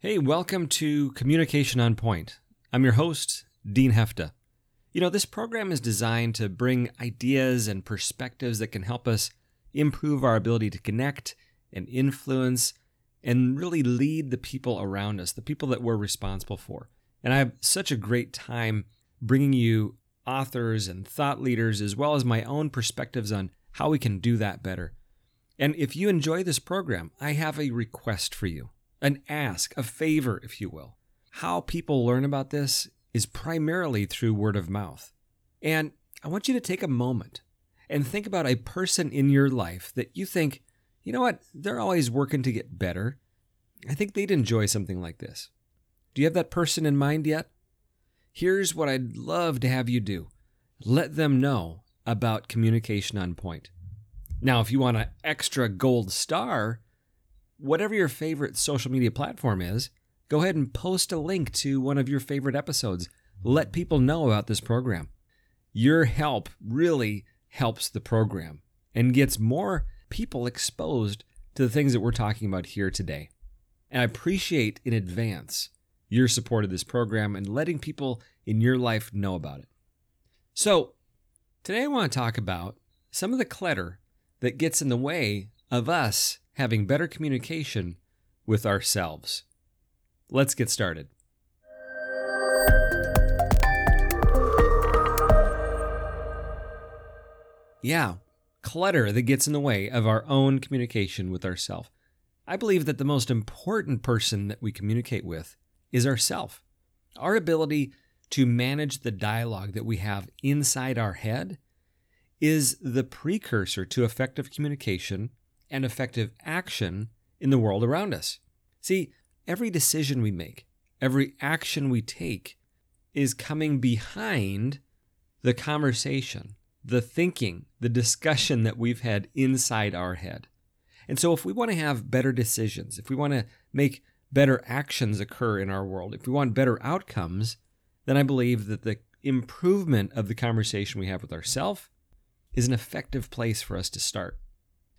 Hey, welcome to Communication on Point. I'm your host, Dean Hefta. You know, this program is designed to bring ideas and perspectives that can help us improve our ability to connect and influence and really lead the people around us, the people that we're responsible for. And I have such a great time bringing you authors and thought leaders, as well as my own perspectives on how we can do that better. And if you enjoy this program, I have a request for you an ask, a favor, if you will. How people learn about this is primarily through word of mouth. And I want you to take a moment and think about a person in your life that you think, you know what, they're always working to get better. I think they'd enjoy something like this. Do you have that person in mind yet? Here's what I'd love to have you do let them know about communication on point. Now, if you want an extra gold star, whatever your favorite social media platform is, go ahead and post a link to one of your favorite episodes. Let people know about this program. Your help really helps the program and gets more people exposed to the things that we're talking about here today. And I appreciate in advance your support of this program and letting people in your life know about it. So, today I want to talk about some of the clutter that gets in the way of us having better communication with ourselves. Let's get started. Yeah, clutter that gets in the way of our own communication with ourselves. I believe that the most important person that we communicate with is ourself. Our ability to manage the dialogue that we have inside our head is the precursor to effective communication and effective action in the world around us. See, every decision we make, every action we take is coming behind the conversation, the thinking, the discussion that we've had inside our head. And so, if we want to have better decisions, if we want to make better actions occur in our world, if we want better outcomes, then I believe that the improvement of the conversation we have with ourselves is an effective place for us to start.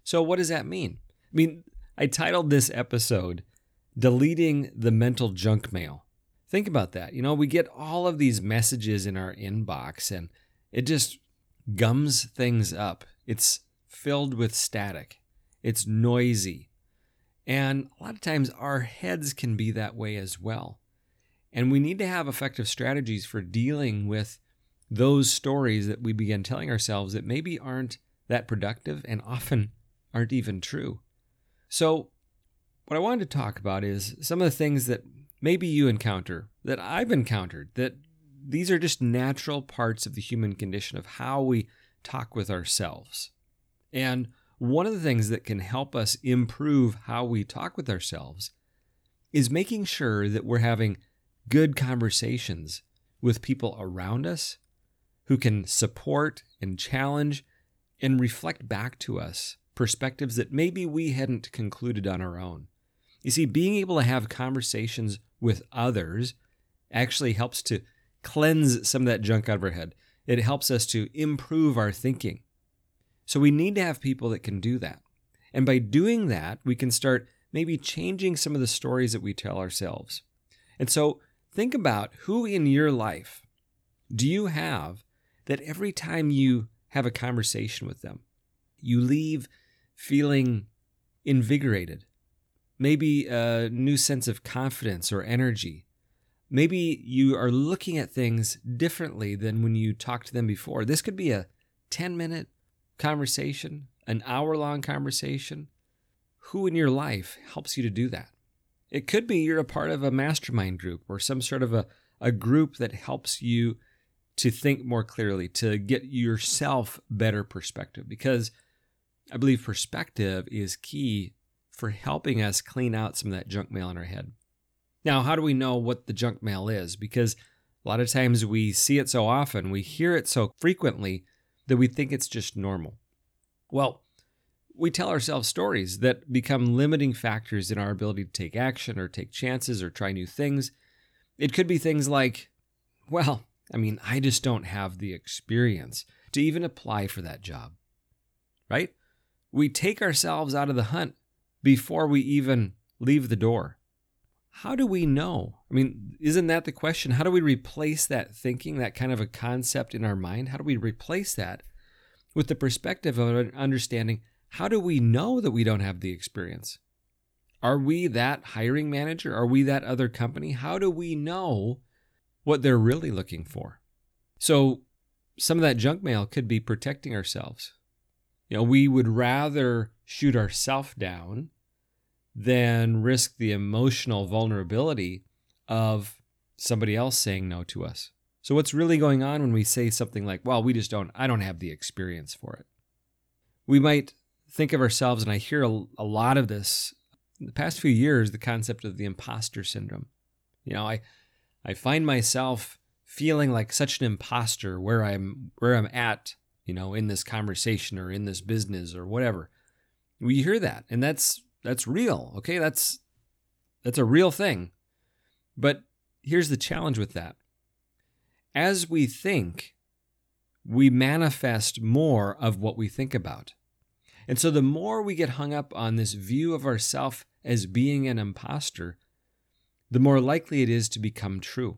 So, what does that mean? I mean, I titled this episode Deleting the Mental Junk Mail. Think about that. You know, we get all of these messages in our inbox and it just gums things up. It's filled with static, it's noisy. And a lot of times our heads can be that way as well. And we need to have effective strategies for dealing with those stories that we begin telling ourselves that maybe aren't that productive and often aren't even true. So, what I wanted to talk about is some of the things that maybe you encounter, that I've encountered, that these are just natural parts of the human condition of how we talk with ourselves. And one of the things that can help us improve how we talk with ourselves is making sure that we're having good conversations with people around us who can support and challenge and reflect back to us perspectives that maybe we hadn't concluded on our own. You see, being able to have conversations with others actually helps to cleanse some of that junk out of our head. It helps us to improve our thinking. So we need to have people that can do that. And by doing that, we can start maybe changing some of the stories that we tell ourselves. And so think about who in your life do you have that every time you have a conversation with them, you leave feeling invigorated, maybe a new sense of confidence or energy. Maybe you are looking at things differently than when you talked to them before. This could be a 10 minute conversation, an hour long conversation. Who in your life helps you to do that? It could be you're a part of a mastermind group or some sort of a, a group that helps you to think more clearly, to get yourself better perspective. Because I believe perspective is key for helping us clean out some of that junk mail in our head. Now, how do we know what the junk mail is? Because a lot of times we see it so often, we hear it so frequently that we think it's just normal. Well, we tell ourselves stories that become limiting factors in our ability to take action or take chances or try new things. It could be things like, well, I mean, I just don't have the experience to even apply for that job, right? We take ourselves out of the hunt before we even leave the door. how do we know? I mean, isn't that the question? How do we replace that thinking, that kind of a concept in our mind? How do we replace that with the perspective of understanding how do we know that we don't have the experience? Are we that hiring manager? Are we that other company? How do we know what they're really looking for? So, some of that junk mail could be protecting ourselves. You know, we would rather shoot ourselves down than risk the emotional vulnerability of somebody else saying no to us. So, what's really going on when we say something like, well, we just don't, I don't have the experience for it? We might think of ourselves, and I hear a, a lot of this in the past few years, the concept of the imposter syndrome. You know, I, I find myself feeling like such an imposter where I'm where I'm at, you know, in this conversation or in this business or whatever. We hear that, and that's that's real. Okay, that's that's a real thing. But here's the challenge with that. As we think, we manifest more of what we think about. And so the more we get hung up on this view of ourself as being an imposter, the more likely it is to become true.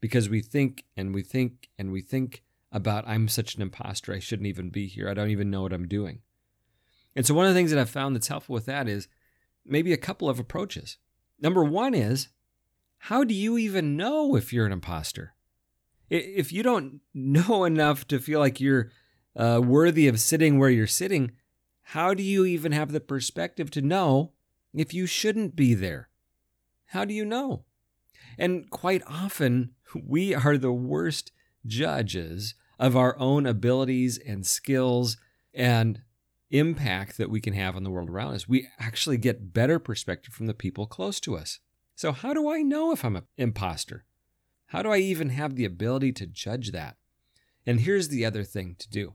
Because we think and we think and we think about, I'm such an imposter, I shouldn't even be here, I don't even know what I'm doing. And so, one of the things that I've found that's helpful with that is maybe a couple of approaches. Number one is, how do you even know if you're an imposter? If you don't know enough to feel like you're uh, worthy of sitting where you're sitting, how do you even have the perspective to know if you shouldn't be there? How do you know? And quite often, we are the worst judges of our own abilities and skills and impact that we can have on the world around us. We actually get better perspective from the people close to us. So, how do I know if I'm an imposter? How do I even have the ability to judge that? And here's the other thing to do.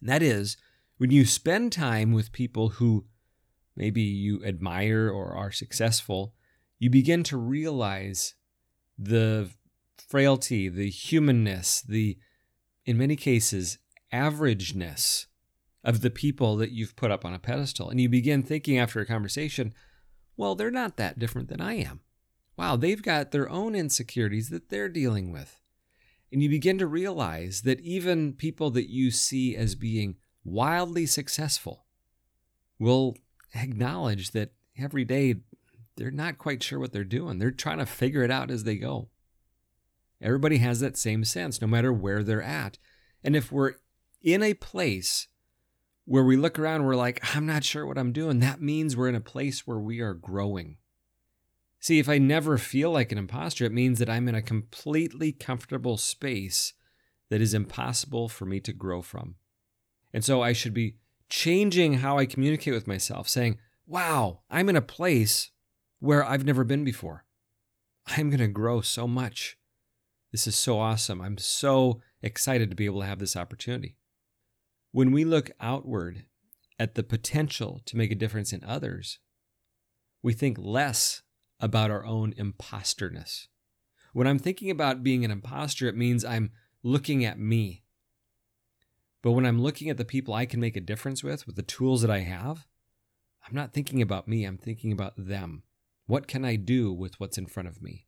And that is when you spend time with people who maybe you admire or are successful, you begin to realize the frailty, the humanness, the, in many cases, averageness of the people that you've put up on a pedestal. And you begin thinking after a conversation, well, they're not that different than I am. Wow, they've got their own insecurities that they're dealing with. And you begin to realize that even people that you see as being wildly successful will acknowledge that every day they're not quite sure what they're doing. They're trying to figure it out as they go. Everybody has that same sense, no matter where they're at. And if we're in a place where we look around, we're like, I'm not sure what I'm doing, that means we're in a place where we are growing. See, if I never feel like an imposter, it means that I'm in a completely comfortable space that is impossible for me to grow from. And so I should be changing how I communicate with myself, saying, wow, I'm in a place where I've never been before. I'm going to grow so much. This is so awesome. I'm so excited to be able to have this opportunity. When we look outward at the potential to make a difference in others, we think less about our own imposterness. When I'm thinking about being an imposter, it means I'm looking at me but when I'm looking at the people I can make a difference with, with the tools that I have, I'm not thinking about me, I'm thinking about them. What can I do with what's in front of me?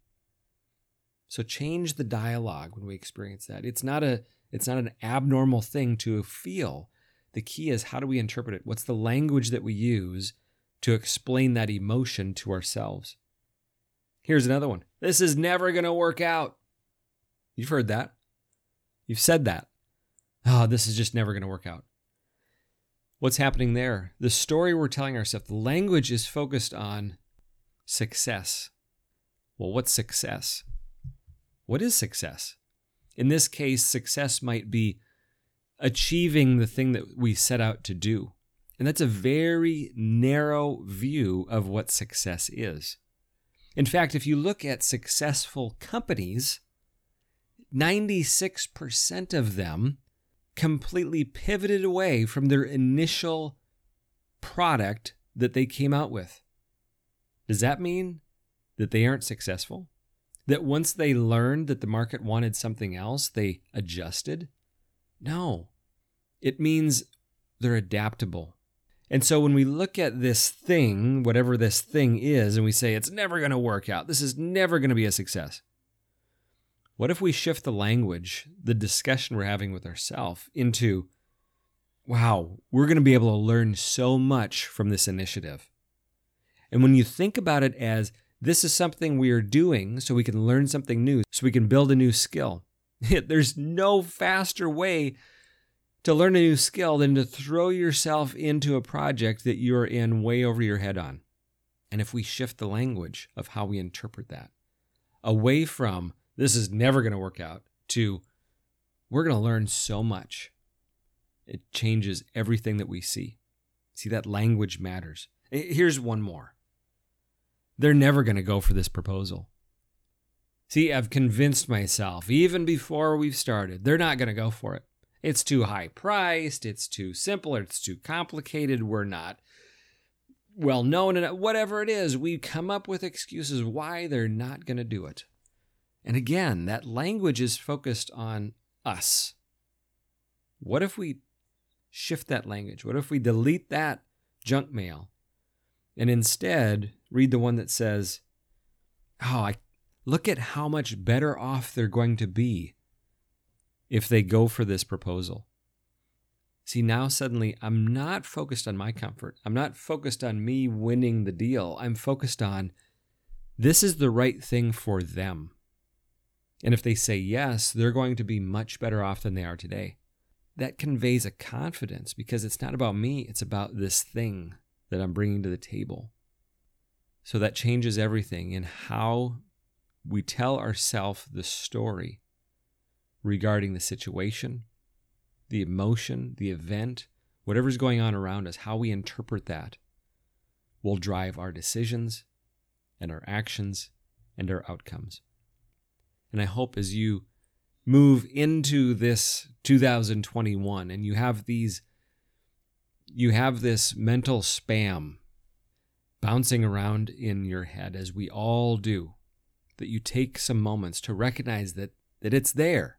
So change the dialogue when we experience that. It's not a it's not an abnormal thing to feel. The key is how do we interpret it? What's the language that we use to explain that emotion to ourselves? Here's another one. This is never going to work out. You've heard that. You've said that oh, this is just never going to work out. What's happening there? The story we're telling ourselves, the language is focused on success. Well, what's success? What is success? In this case, success might be achieving the thing that we set out to do. And that's a very narrow view of what success is. In fact, if you look at successful companies, 96% of them completely pivoted away from their initial product that they came out with. Does that mean that they aren't successful? That once they learned that the market wanted something else, they adjusted? No. It means they're adaptable. And so when we look at this thing, whatever this thing is, and we say it's never going to work out, this is never going to be a success. What if we shift the language, the discussion we're having with ourselves into, wow, we're going to be able to learn so much from this initiative. And when you think about it as this is something we are doing so we can learn something new, so we can build a new skill, there's no faster way to learn a new skill than to throw yourself into a project that you're in way over your head on. And if we shift the language of how we interpret that away from this is never going to work out to we're going to learn so much, it changes everything that we see. See, that language matters. Here's one more they're never going to go for this proposal. See, I've convinced myself, even before we've started, they're not going to go for it. It's too high priced, it's too simple, it's too complicated, we're not well known, and whatever it is, we come up with excuses why they're not going to do it. And again, that language is focused on us. What if we shift that language? What if we delete that junk mail and instead read the one that says, Oh, I look at how much better off they're going to be if they go for this proposal. See, now suddenly I'm not focused on my comfort. I'm not focused on me winning the deal. I'm focused on this is the right thing for them. And if they say yes, they're going to be much better off than they are today. That conveys a confidence because it's not about me, it's about this thing that I'm bringing to the table. So that changes everything in how we tell ourselves the story regarding the situation, the emotion, the event, whatever's going on around us, how we interpret that will drive our decisions and our actions and our outcomes. And I hope as you move into this 2021 and you have these you have this mental spam bouncing around in your head as we all do that you take some moments to recognize that that it's there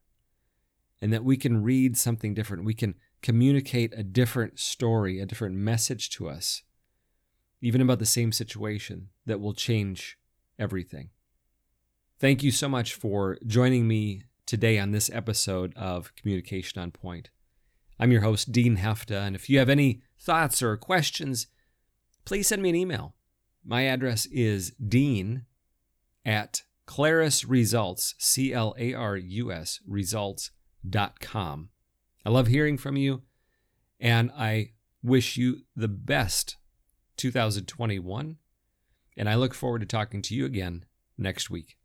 and that we can read something different we can communicate a different story a different message to us even about the same situation that will change everything Thank you so much for joining me today on this episode of Communication on Point. I'm your host, Dean Hefta, and if you have any thoughts or questions, please send me an email. My address is dean at Clarus Results, C L A R U S, results.com. I love hearing from you, and I wish you the best 2021, and I look forward to talking to you again next week.